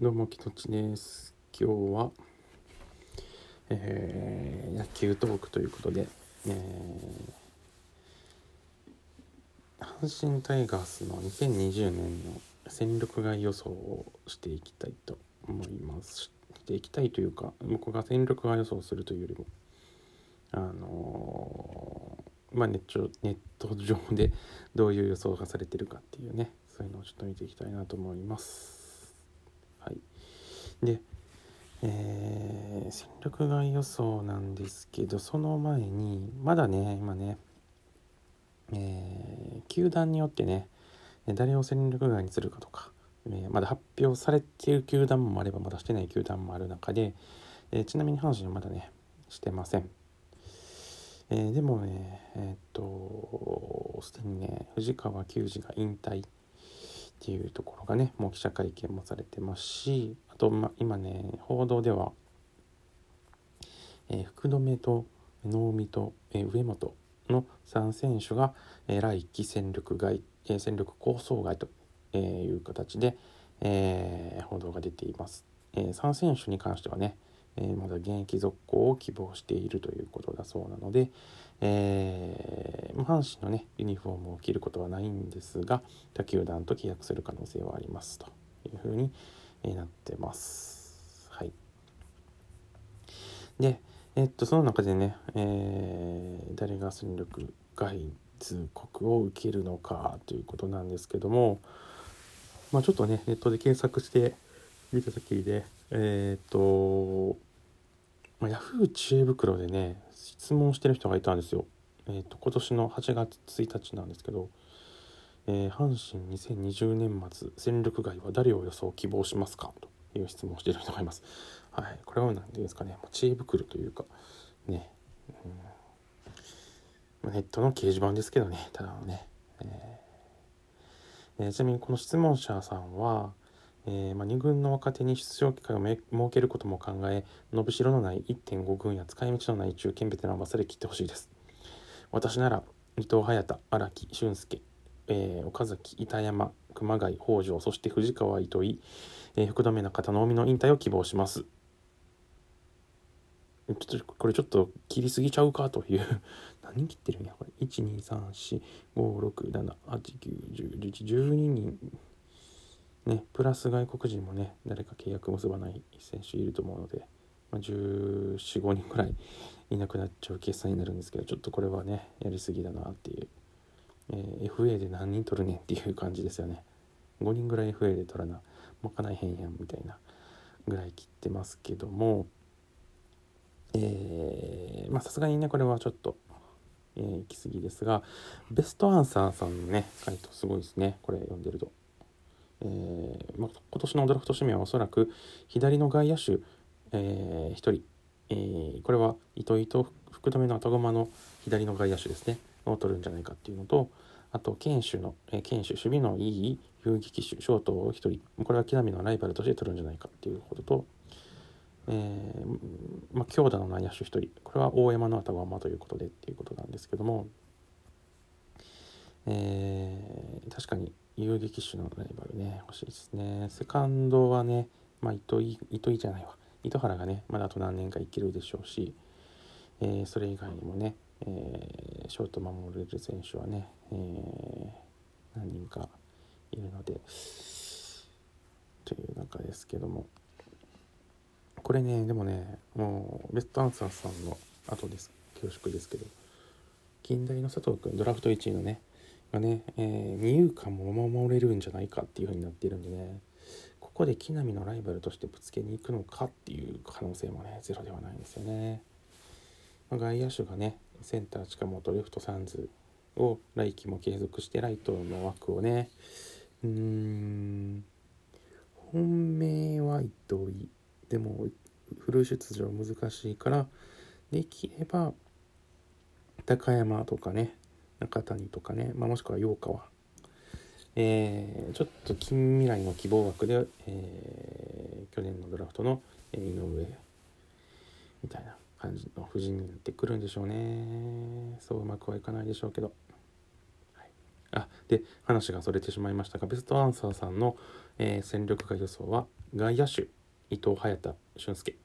どうも、きとちです。今日は、えー、野球トークということで、えー、阪神タイガースの2020年の戦力外予想をしていきたいと思います。していきたいというか、僕が戦力外予想するというよりも、あのー、まあネット、ネット上でどういう予想がされてるかっていうね、そういうのをちょっと見ていきたいなと思います。で、えー、戦力外予想なんですけどその前にまだね今ね、えー、球団によってね誰を戦力外にするかとか、えー、まだ発表されている球団もあればまだしてない球団もある中で、えー、ちなみに阪神はまだねしてません。えー、でもねえー、っとすでにね藤川球児が引退っていうところがねもう記者会見もされてますしと、ま、今ね報道では、えー、福留と能見と、えー、上本の3選手が、えー、来季戦力外、えー、戦力構想外と、えー、いう形で、えー、報道が出ています。えー、3選手に関してはね、えー、まだ現役続行を希望しているということだそうなので、えー、阪神のねユニフォームを着ることはないんですが他球団と契約する可能性はありますというふうにになってます。はい、で、えっとその中でね、えー、誰が戦力外通告を受けるのかということなんですけども、まあ、ちょっとねネットで検索して見た時でえっ、と、まあ、ヤフー知恵袋でね質問してる人がいたんですよ。えーと、今年の8月1日なんですけど、えー、阪神2020年末戦力外は誰を予想希望しますか？という質問をしている人がいます。はい、これは何て言うんですかね、知恵袋というか、ね、うん、ネットの掲示板ですけどね、ただのね。えー、ちなみにこの質問者さんは、えー、まあ、2軍の若手に出場機会を設けることも考え伸びしろのない1.5軍や使い道のない中堅ベテランバスで切ってほしいです。私なら伊藤隼太荒木俊介、えー、岡崎板山熊谷北条そして藤川糸井、えー、福留中田能見の引退を希望します。ちょっとこれちょっと切りすぎちゃうかという。何切ってるんやこれ。123456789101112人。ね、プラス外国人もね、誰か契約結ばない選手いると思うので、まあ、14、5人くらいいなくなっちゃう計算になるんですけど、ちょっとこれはね、やりすぎだなっていう。えー、FA で何人取るねんっていう感じですよね。5人ぐらい FA で取らな、まかないへんやんみたいなぐらい切ってますけども、え、まあさすがにね、これはちょっと、えー、行き過ぎですが、ベストアンサーさんのね、回答すごいですね。これ読んでると。えーま、今年のドラフト指名はおそらく左の外野手、えー、1人、えー、これは糸井と福留の後駒の左の外野手ですねを取るんじゃないかっていうのとあと堅守の、えー、堅守守備のいい遊撃手ショートを1人これは木浪のライバルとして取るんじゃないかっていうことと、えーまあ、強打の内野手1人これは大山の後駒ということでっていうことなんですけども、えー、確かに遊撃手のライバルね、欲しいですね。セカンドはね、まあ、糸井、糸井じゃないわ。糸原がね、まだあと何年か生きるでしょうし、えー、それ以外にもね、えー、ショート守れる選手はね、えー、何人かいるので、という中ですけども、これね、でもね、もう、ベストアンサーさんの後です。恐縮ですけど、近代の佐藤君、ドラフト1位のね、がね、えー、二遊間も守れるんじゃないかっていう風になってるんでねここで木浪のライバルとしてぶつけに行くのかっていう可能性もねゼロではないんですよね。ま、外野手がねセンター近本レフトサンズを来季も継続してライトの枠をね。うーん。本命は糸井。でもフル出場難しいからできれば高山とかね中谷とかね、まあ、もしくは陽川、えー、ちょっと近未来の希望枠で、えー、去年のドラフトの井上みたいな。感じの布陣になってくるんでしょうね。そううまくはいかないでしょうけど、はい、あで話がそれてしまいましたがベストアンサーさんの、えー、戦力外予想は外野手伊藤隼太俊介、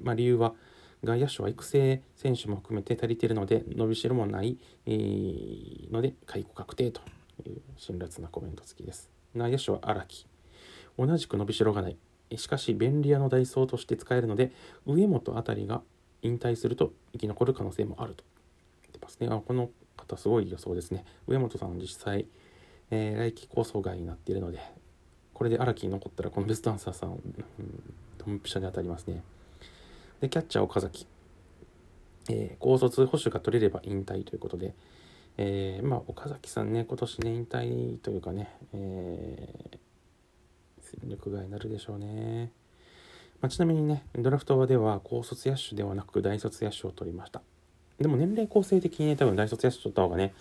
まあ、理由は外野手は育成選手も含めて足りているので伸びしろもない、えー、ので解雇確定という辛辣なコメント付きです。内野手は荒木。同じく伸びしろがない。しかし便利屋のダイソーとして使えるので上本あたりが引退すると生き残る可能性もあると。言ってますね。あこの方すごい予想ですね。上本さん実際、えー、来季構想外になっているのでこれで荒木に残ったらこのベストアンサーさん、うん、ドンピシャで当たりますね。でキャッチャー岡崎、えー、高卒保守が取れれば引退ということで、えー、まあ岡崎さんね今年ね引退というかね、えー、戦力外になるでしょうね、まあ、ちなみにねドラフトでは高卒野手ではなく大卒野手を取りました。でも年齢構成的にね多分大卒野手取った方がね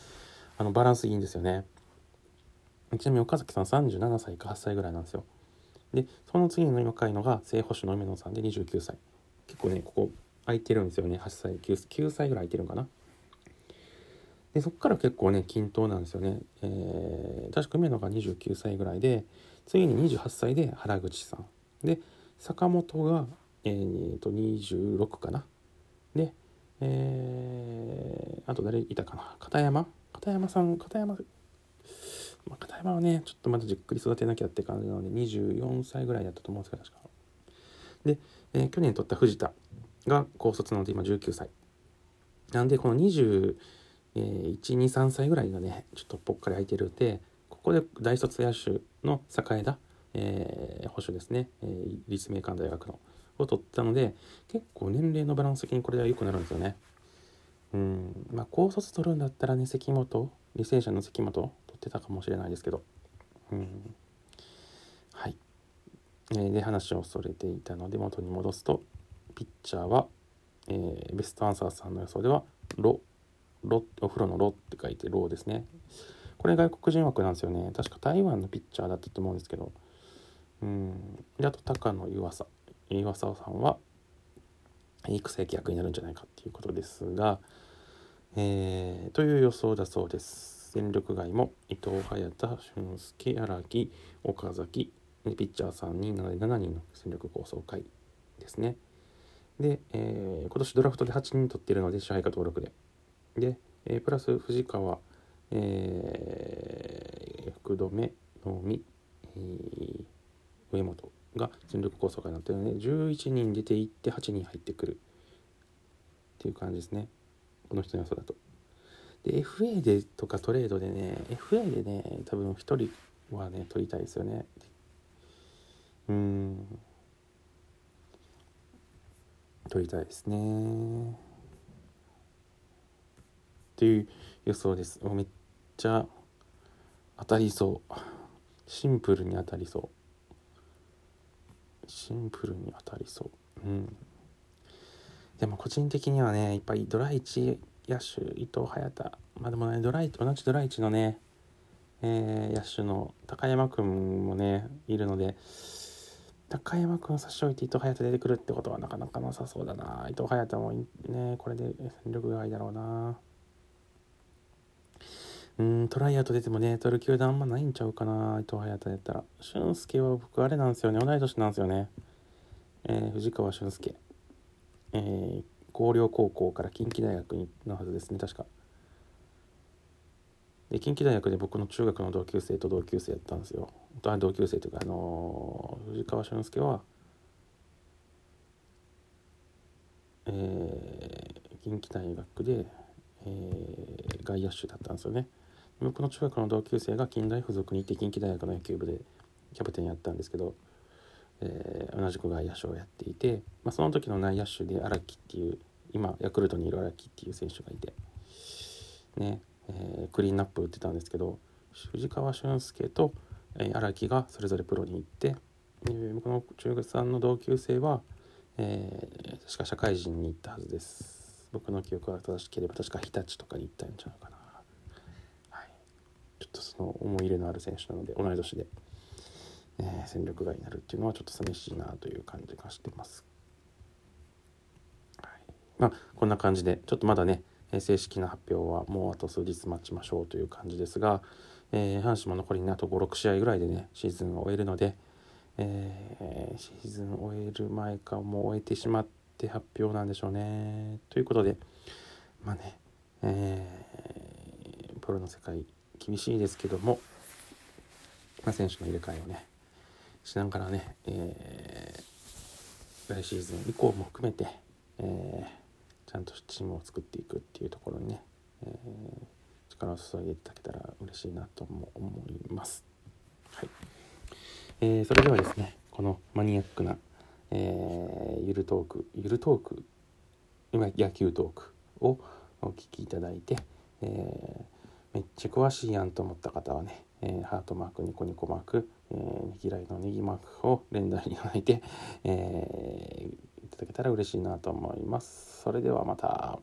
あのバランスいいんですよね。ちなみに岡崎さん37歳か8歳ぐらいなんですよ。でその次の若いのが正捕手の梅野さんで29歳。結構ねここ空いてるんですよね。8歳 9, 9歳ぐらい空いてるのかな。でそっから結構ね均等なんですよね、えー、確か梅野が29歳ぐらいで次に28歳で原口さん。で坂本が、えー、と26かな。で、えー、あと誰いたかな。片山。片山さん。片山まあ、片山はねちょっとまだじっくり育てなきゃって感じなので24歳ぐらいだったと思うんですけど確か。で、えー、去年取った藤田が高卒なので今19歳。なんでこの2123、えー、歳ぐらいがねちょっとぽっかり空いてるんでここで大卒野手の栄田、えー、保守ですね、えー、立命館大学のを取ったので結構年齢のバランス的にこれは良くなるんですよね。うん。まあ高卒取るんだったらね関本履正社の関本取ってたかもしれないですけど。うん。はい。えで話をそれていたので元に戻すとピッチャーは、えー、ベストアンサーさんの予想ではロロお風呂のロって書いてロですね。これ外国人枠なんですよね。確か台湾のピッチャーだったと思うんですけど。うん。であと高野湯浅。湯浅さんは育成契約になるんじゃないかっていうことですが、えー、という予想だそうです。戦力外も伊藤隼太俊介荒木岡崎。ピッチャー3人なので7人の戦力構想会ですね。で、えー、今年ドラフトで8人取っているので支配下登録で。で、えー、プラス藤川、えー、福留、能見、えー、上本が戦力構想会になっているので11人出ていって8人入ってくる。っていう感じですね。この人の予想だと。で FA でとかトレードでね FA でね多分1人はね取りたいですよね。うん。取りたいですね。っていう予想です。ちゃ当たりそう。シンプルに当たりそう。シンプルに当たりそう。うん。でも個人的にはねいっぱいドラ1野手伊藤隼太まあでもねドライ同じドラ1のね、えー、野手の高山君もねいるので高山君を差し置いて伊藤隼人出てくるってことはなかなかなさそうだな。伊藤隼人もねこれで戦力外だろうな。うんトライアウト出てもね取る球団あんまないんちゃうかな伊藤隼人やったら。俊介は僕あれなんですよね。同い年なんですよね。えー、藤川俊介。えー、広陵高校から近畿大学にのはずですね確か。で近畿大学で僕の中学の同級生と同級生やったんですよ。同級生というかあの藤川俊介はえー、近畿大学で、えー、外野手だったんですよね。僕の中学の同級生が近代附属に行って近畿大学の野球部でキャプテンやったんですけど、えー、同じく外野手をやっていて、まあ、その時の内野手で荒木っていう今ヤクルトにいる荒木っていう選手がいてねえー、クリーンナップ打ってたんですけど藤川俊介と荒、木がそれぞれプロに行って、えー、僕の中学さんの同級生は、えー、確か社会人に行ったはずです。僕の記憶が正しければ確か日立とかに行ったんじゃないかな、ちょっとその思い入れのある選手なので同い年で、えー、戦力外になるっていうのはちょっと寂しいなという感じがしてます、はい、まあこんな感じでちょっとまだね正式な発表はもうあと数日待ちましょうという感じですが、えー、阪神も残りにあと56試合ぐらいでねシーズンを終えるので、えー、シーズン終える前かもう終えてしまって発表なんでしょうね。ということでまあね、えー、プロの世界厳しいですけども、まあ、選手の入れ替えをねしながらね、えー、来シーズン以降も含めて、えー、ちゃんとチームを作っていくっていうところにね、えー、力を注いでいただけたら嬉しいなとも思います。はいえー、それではですねこのマニアックな、えー、ゆるトークゆるトーク今野球トークをお聞きいただいて、え、めっちゃ詳しいやんと思った方はね、えー、ハートマークニコニコマーク、えー、ねぎらいのネギマークを連打に頂いて、えー、いただけたら嬉しいなと思います。それではまた。